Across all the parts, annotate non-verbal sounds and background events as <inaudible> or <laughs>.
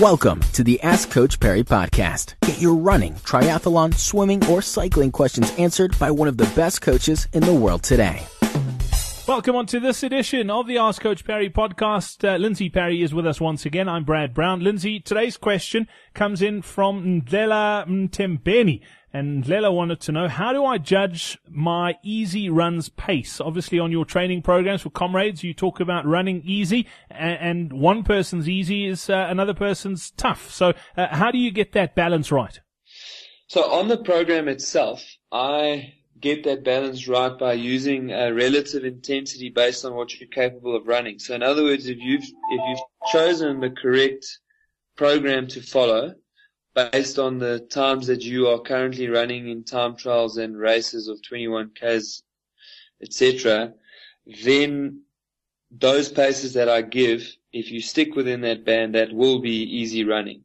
Welcome to the Ask Coach Parry podcast. Get your running, triathlon, swimming, or cycling questions answered by one of the best coaches in the world today. Welcome on to this edition of the Ask Coach Parry podcast. Uh, Lindsey Parry is with us once again. I'm Brad Brown. Lindsey, today's question comes in from Ndlela Mtembeni. Ndlela wanted to know, how do I judge my easy runs pace? Obviously on your training programs for comrades, you talk about running easy and, one person's easy is uh, another person's tough. So uh, how do you get that balance right? So on the program itself, I get that balance right by using a relative intensity based on what you're capable of running. So in other words, if you've, if you've chosen the correct program to follow, based on the times that you are currently running in time trials and races of 21Ks, etc., then those paces that I give, if you stick within that band, that will be easy running.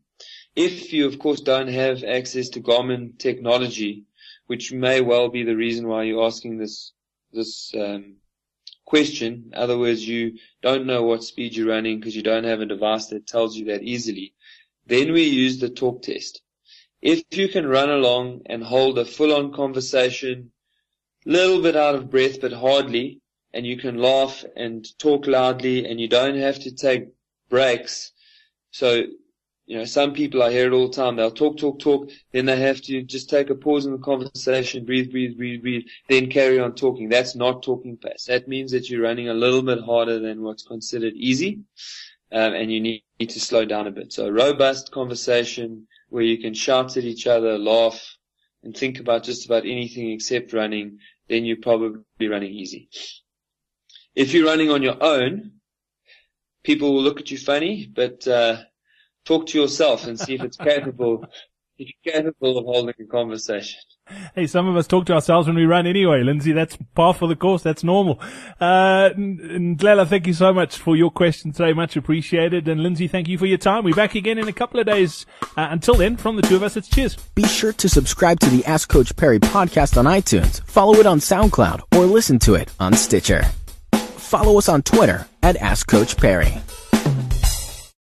If you, of course, don't have access to Garmin technology, which may well be the reason why you're asking this, this, um, question. In other words, you don't know what speed you're running because you don't have a device that tells you that easily. Then we use the talk test. If you can run along and hold a full on conversation, little bit out of breath, but hardly, and you can laugh and talk loudly and you don't have to take breaks. So, you know, some people I hear it all the time. They'll talk, talk, talk. Then they have to just take a pause in the conversation, breathe, breathe, breathe, breathe, then carry on talking. That's not talking fast. That means that you're running a little bit harder than what's considered easy um, and you need, need to slow down a bit. So a robust conversation where you can shout at each other, laugh, and think about just about anything except running, then you're probably running easy. If you're running on your own, people will look at you funny, but uh, talk to yourself and see if it's <laughs> capable if you're capable of holding a conversation. Hey, some of us talk to ourselves when we run anyway, Lindsey. That's par for the course. That's normal. Uh, Ndlela, thank you so much for your question today. Much appreciated. And Lindsey, thank you for your time. We're back again in a couple of days. Uh, until then, from the two of us, it's cheers. Be sure to subscribe to the Ask Coach Parry podcast on iTunes, follow it on SoundCloud, or listen to it on Stitcher. Follow us on Twitter at Ask Coach Parry.